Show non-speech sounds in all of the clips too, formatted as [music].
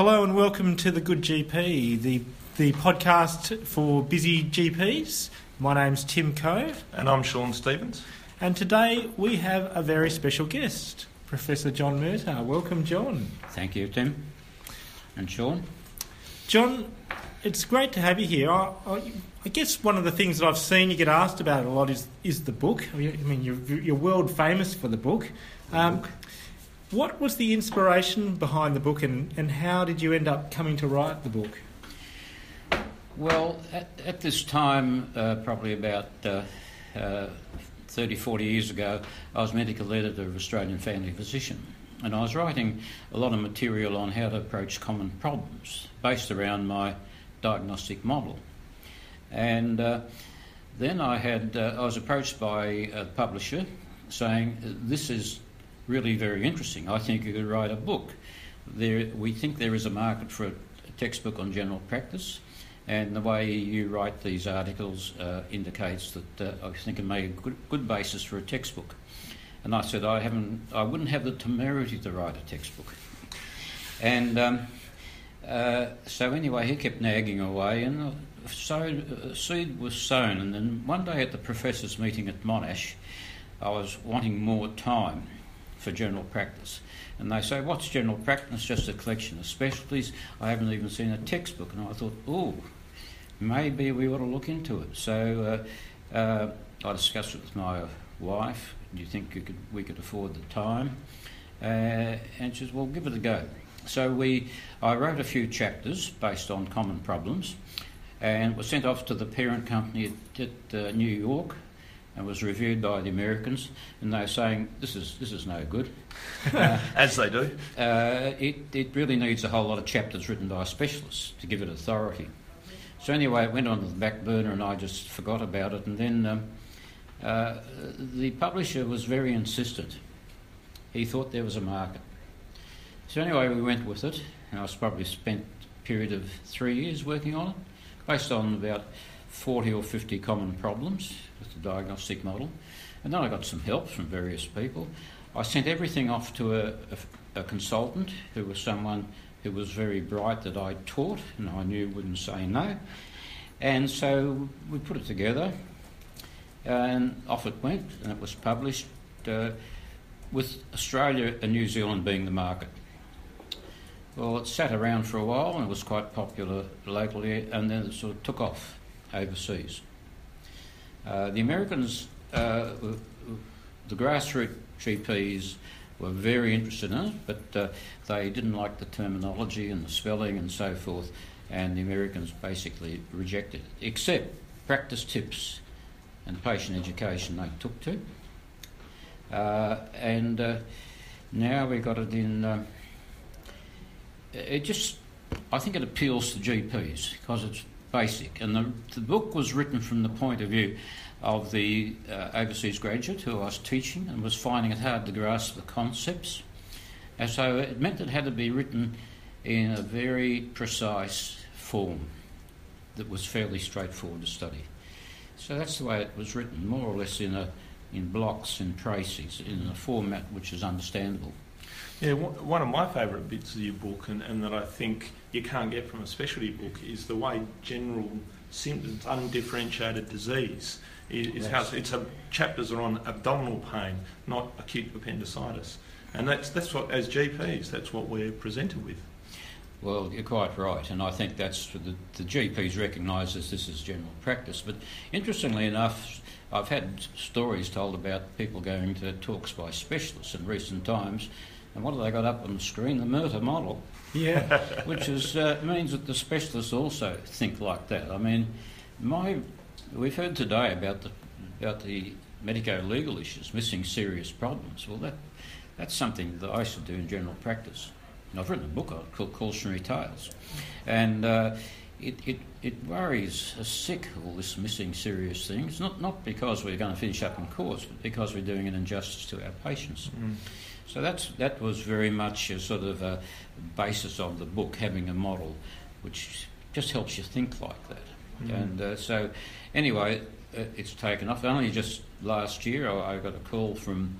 Hello and welcome to the Good GP, the the podcast for busy GPs. My name's Tim Koh, And I'm Sean Stevens. and today we have a very special guest, Professor John Murtagh. Welcome, John. Thank you, Tim. And Sean? John, it's great to have you here. I, I, I guess one of the things that I've seen you get asked about a lot is is the book. I mean, you're, you're world famous for the book. Um, what was the inspiration behind the book, and, and how did you end up coming to write the book? Well, at, at this time, uh, probably about uh, uh, 30, 40 years ago, I was medical editor of Australian Family Physician. And I was writing a lot of material on how to approach common problems based around my diagnostic model. And uh, then I had uh, I was approached by a publisher saying, "This is really very interesting. I think you could write a book. There, we think there is a market for a, textbook on general practice." And the way you write these articles uh, indicates that uh, I think it may be a good, good basis for a textbook. And I said I haven't, I wouldn't have the temerity to write a textbook. And um, uh, so anyway, he kept nagging away, and so uh, seed was sown. And then one day at the professors' meeting at Monash, I was wanting more time for general practice. And they say, What's general practice? Just a collection of specialties. I haven't even seen a textbook. And I thought, Oh, maybe we ought to look into it. So uh, uh, I discussed it with my wife. Do you think you could, we could afford the time? Uh, and she says, Well, give it a go. So we, I wrote a few chapters based on common problems and was sent off to the parent company at, at uh, New York and was reviewed by the Americans, and they were saying this is this is no good. Uh, [laughs] As they do. uh, it it really needs a whole lot of chapters written by specialists to give it authority. So anyway, it went on the back burner, and I just forgot about it. And then um, uh, the publisher was very insistent. He thought there was a market. So anyway, we went with it, and I was probably spent a period of three years working on it, based on about 40 or 50 common problems with the diagnostic model. And then I got some help from various people. I sent everything off to a, a, a consultant who was someone who was very bright that I taught and I knew wouldn't say no. And so we put it together and off it went and it was published uh, with Australia and New Zealand being the market. Well, it sat around for a while and it was quite popular locally and then it sort of took off overseas. Uh, the Americans, uh, the grassroots GPs were very interested in it, but uh, they didn't like the terminology and the spelling and so forth, and the Americans basically rejected it, except practice tips and patient education they took to. Uh, and uh, now we got it in. Um, it just, I think it appeals to GPs because it's basic. And the, the book was written from the point of view of the uh, overseas graduate who I was teaching and was finding it hard to grasp the concepts. And so it meant it had to be written in a very precise form that was fairly straightforward to study. So that's the way it was written, more or less in a in blocks and traces, in a format which is understandable. Yeah, one of my favourite bits of your book, and, and that I think you can't get from a specialty book, is the way general symptoms, undifferentiated disease, is, is how it's a, chapters are on abdominal pain, not acute appendicitis. And that's, that's what, as GPs, that's what we're presented with. Well, you're quite right, and I think that's for the, the GPs recognise as this is general practice. But interestingly enough, I've had stories told about people going to talks by specialists in recent times, and what have they got up on the screen? The Murtagh model, Yeah. [laughs] which is uh, means that the specialists also think like that. I mean, my we've heard today about the about the medico-legal issues, missing serious problems. Well, that that's something that I should do in general practice. And I've written a book called Cautionary Tales, and uh, it, it it worries us sick all this missing serious things. Not not because we're going to finish up in courts, but because we're doing an injustice to our patients. So that's that was very much a sort of a basis of the book, having a model which just helps you think like that. And uh, so, anyway, uh, it's taken off. Only just last year, I, I got a call from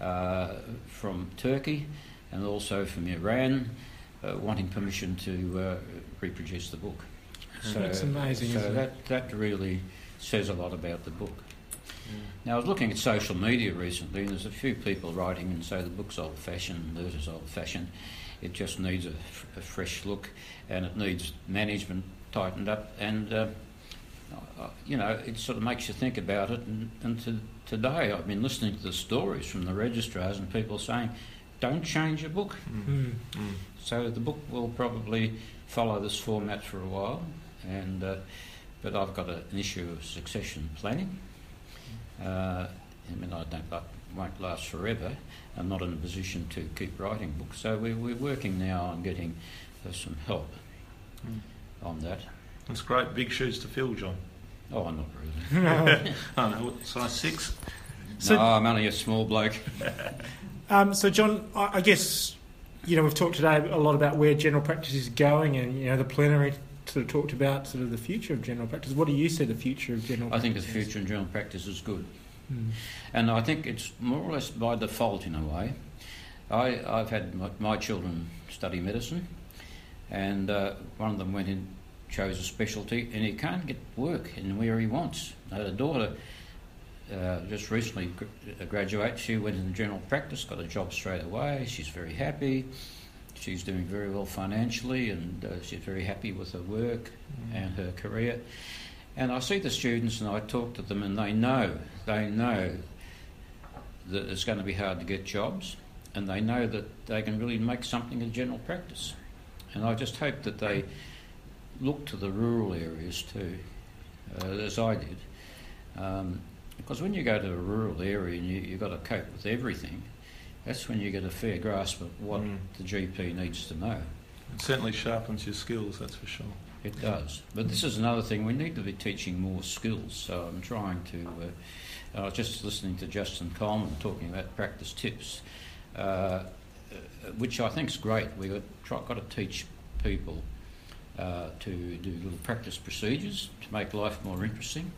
uh, from Turkey and also from Iran uh, wanting permission to uh, reproduce the book. So, That's amazing, So isn't it? that, that really says a lot about the book. Now, I was looking at social media recently, and there's a few people writing and say the book's old fashioned, theirs is old fashioned. It just needs a, f- a fresh look and it needs management tightened up. And, uh, uh, you know, it sort of makes you think about it. And, and to, today, I've been listening to the stories from the registrars and people saying, don't change your book. Mm. Mm. So the book will probably follow this format for a while, and uh, but I've got a, an issue of succession planning. Uh, I mean, I don't that won't last forever. I'm not in a position to keep writing books, so we, we're working now on getting uh, some help Mm. on that. It's great, big shoes to fill, John. Oh, I'm not really. Oh [laughs] no, [laughs] what, size six? So- no, I'm only a small bloke. [laughs] Um, so, John, I, I guess you know we've talked today a lot about where general practice is going, and you know the plenary sort of talked about sort of the future of general practice. What do you see the future of general? I think the future in general practice is good. Mm. And I think it's more or less by default in a way. I, I've had my, my children study medicine, and uh, one of them went and chose a specialty, and he can't get work in where he wants. I had a daughter uh, just recently gr- uh, graduate. She went into general practice, got a job straight away. She's very happy. She's doing very well financially, and uh, she's very happy with her work and her career. And I see the students and I talk to them, and they know, they know that it's going to be hard to get jobs, and they know that they can really make something in general practice. And I just hope that they look to the rural areas too, uh, as I did. Um, because when you go to a rural area and you, you've got to cope with everything, that's when you get a fair grasp of what Mm. the GP needs to know. It certainly sharpens your skills, that's for sure. It does. But this is another thing. We need to be teaching more skills. So I'm trying to. Uh, I was just listening to Justin Coleman talking about practice tips, uh, uh, which I think is great. We've got, to teach people uh, to do little practice procedures to make life more interesting.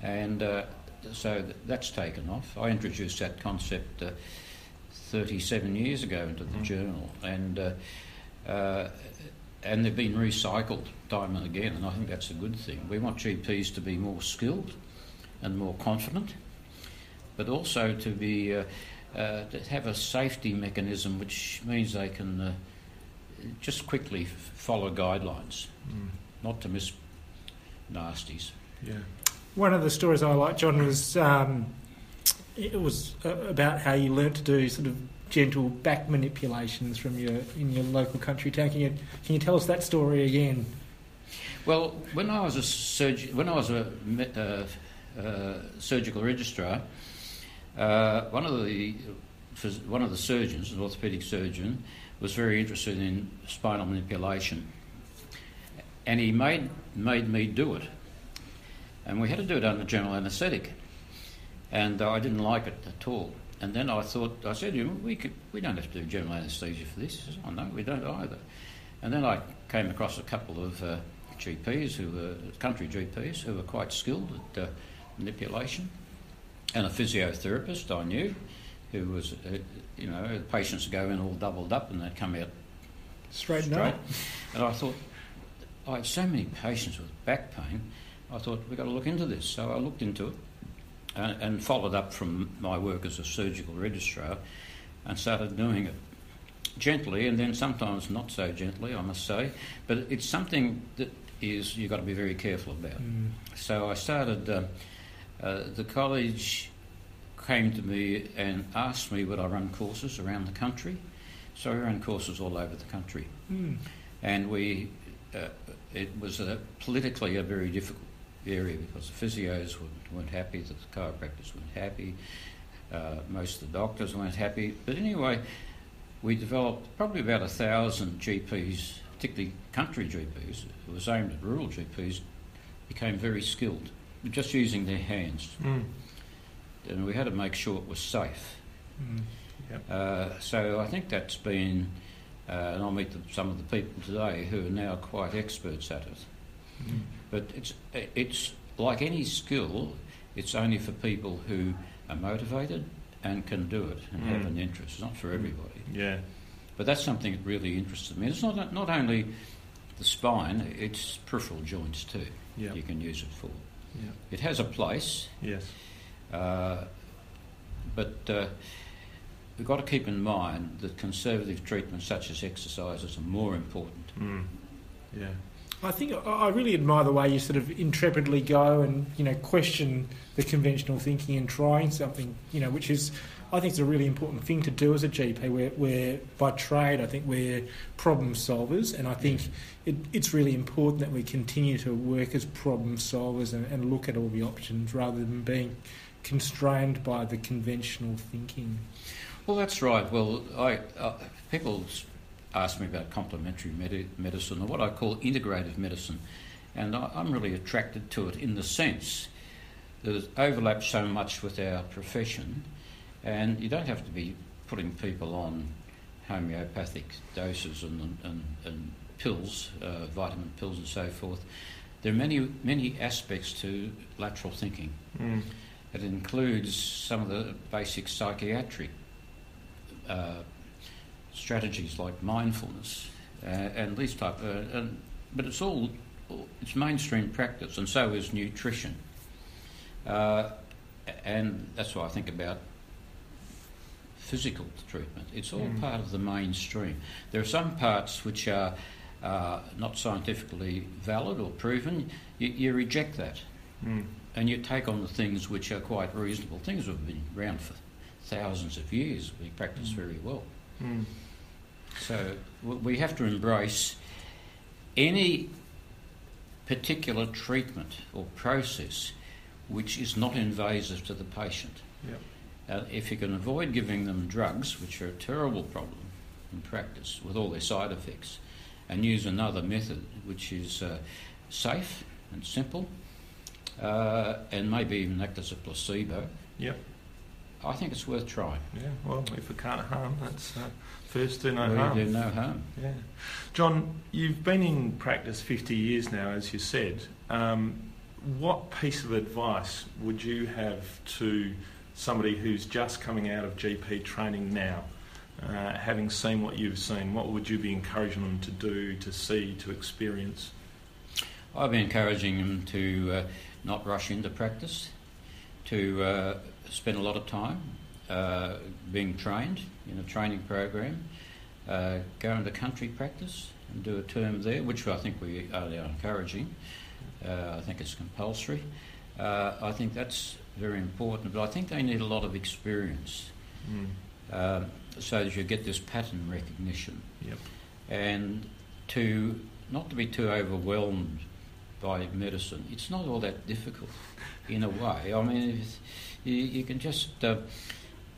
And uh, so that's taken off. I introduced that concept uh, 37 years ago into the journal. And uh, uh, and they've been recycled time and again, and I think that's a good thing. We want GPs to be more skilled and more confident, but also to be uh, uh, to have a safety mechanism, which means they can uh, just quickly f- follow guidelines, Mm. not to miss nasties. Yeah. One of the stories I liked, John, was um, it was uh, about how you learnt to do sort of gentle back manipulations from your in your local country town. Can you, can you tell us that story again? Well, when I was a surg- when I was a uh, uh, surgical registrar, uh, one of the one of the surgeons, an orthopaedic surgeon, was very interested in spinal manipulation, and he made made me do it, and we had to do it under general anaesthetic, and uh, I didn't like it at all. And then I thought, I said to him, we could, we don't have to do general anaesthesia for this. He says, oh no, we don't either. And then I came across a couple of uh, GPs who were country GPs who were quite skilled at uh, manipulation, and a physiotherapist I knew, who was, uh, you know, the patients go in all doubled up and they'd come out Straight, straight. And I thought, I had so many patients with back pain. I thought we've got to look into this. So I looked into it and, and followed up from my work as a surgical registrar and started doing it gently and then sometimes not so gently, I must say. But it's something that is you've got to be very careful about. Mm. So I started. Uh, uh, the college came to me and asked me would I run courses around the country. So I ran courses all over the country, Mm. and we. Uh, it was a, politically a very difficult area because the physios weren't, weren't happy, the chiropractors weren't happy, uh, most of the doctors weren't happy. But anyway, we developed probably about a thousand GPs, particularly country GPs, it was aimed at rural GPs, became very skilled, just using their hands. Mm. And we had to make sure it was safe. Mm. Uh, so I think that's been, uh, and I'll meet the, some of the people today who are now quite experts at it. Mm. But it's it's like any skill, it's only for people who are motivated and can do it and have Mm. an interest. It's not for everybody. Yeah. But that's something that really interested me. It's not not only the spine; it's peripheral joints too. Yeah. You can use it for. Yeah. It has a place, Yes. uh, but uh, we've got to keep in mind that conservative treatments such as exercises are more important. Mm. Yeah. I think I really admire the way you sort of intrepidly go and you know question the conventional thinking and trying something you know which is I think it's a really important thing to do as a GP. We're, we're by trade I think we're problem solvers and I think it, it's really important that we continue to work as problem solvers and, and look at all the options rather than being constrained by the conventional thinking. Well, that's right. Well, I, uh, people s- ask me about complementary medi- medicine or what I call integrative medicine, and I, I'm really attracted to it in the sense that it overlaps so much with our profession, and you don't have to be putting people on homeopathic doses and, and, and pills, uh, vitamin pills, and so forth. There are many many aspects to lateral thinking. Mm. It includes some of the basic psychiatric uh, strategies like mindfulness uh, and these type. Uh, and, but it's all it's mainstream practice, and so is nutrition. Uh, and that's why I think about physical treatment. It's all Mm. part of the mainstream. There are some parts which are uh, not scientifically valid or proven. You, you reject that Mm. and you take on the things which are quite reasonable. Things have been around for thousands of years. We practice Mm. very well. Mm. So we have to embrace any particular treatment or process which is not invasive to the patient. Yep. Uh, if you can avoid giving them drugs, which are a terrible problem in practice with all their side effects, and use another method which is uh, safe and simple, uh, and maybe even act as a placebo, Yep. I think it's worth trying. Yeah. Well, if it can't harm, that's uh, first do no we harm. do no harm. Yeah. John, you've been in practice 50 years now, as you said. Um, what piece of advice would you have to somebody who's just coming out of GP training now, uh, having seen what you've seen? What would you be encouraging them to do, to see, to experience? I'd be encouraging them to uh, not rush into practice, to spend a lot of time uh, being trained in a training program, uh, go into country practice and do a term there, which I think we are encouraging. Uh, I think it's compulsory. Uh, I think that's very important, but I think they need a lot of experience Mm. um, so that you get this pattern recognition Yep. and to not to be too overwhelmed by medicine. It's not all that difficult in a way. I mean, you, you can just uh,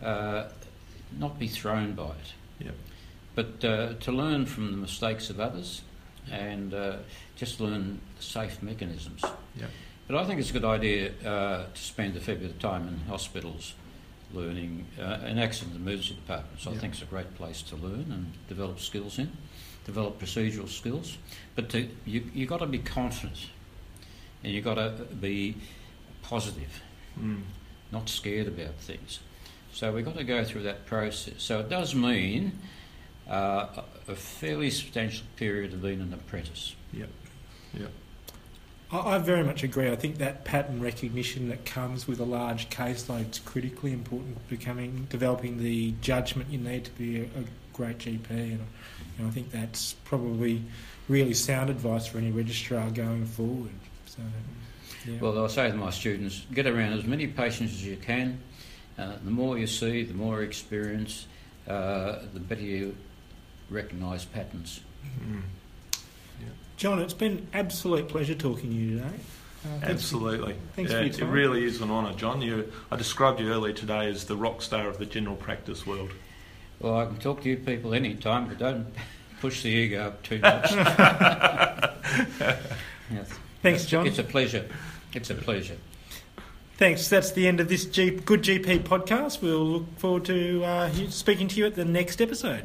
uh, not be thrown by it. Yep. But uh, to learn from the mistakes of others and uh, just learn safe mechanisms. Yep. But I think it's a good idea uh, to spend a fair bit of time in hospitals learning uh, in accident emergency departments. I Yeah. think it's a great place to learn and develop skills in, develop procedural skills. But to, you you got to be confident, and you've got to be positive, Mm. not scared about things. So we've got to go through that process. So it does mean uh, a a fairly substantial period of being an apprentice. Yep. Yep. I, I very much agree. I think that pattern recognition that comes with a large caseload is critically important. Becoming developing the judgment you need to be a, a great GP, and you know, I think that's probably really sound advice for any registrar going forward. So, yeah. Well, I say to my students, get around as many patients as you can. Uh, the more you see, the more experience, uh, the better you recognise patterns. Mm. John, it's been an absolute pleasure talking to you today. Uh, thanks for- Absolutely. thanks yeah, for your it really is an honour, John. You, I described you earlier today as the rock star of the general practice world. Well, I can talk to you people any time, but don't push the ego up too much. [laughs] Yes. Thanks, John. It's a pleasure. It's a pleasure. Thanks. That's the end of this G- Good GP podcast. We'll look forward to uh, speaking to you at the next episode.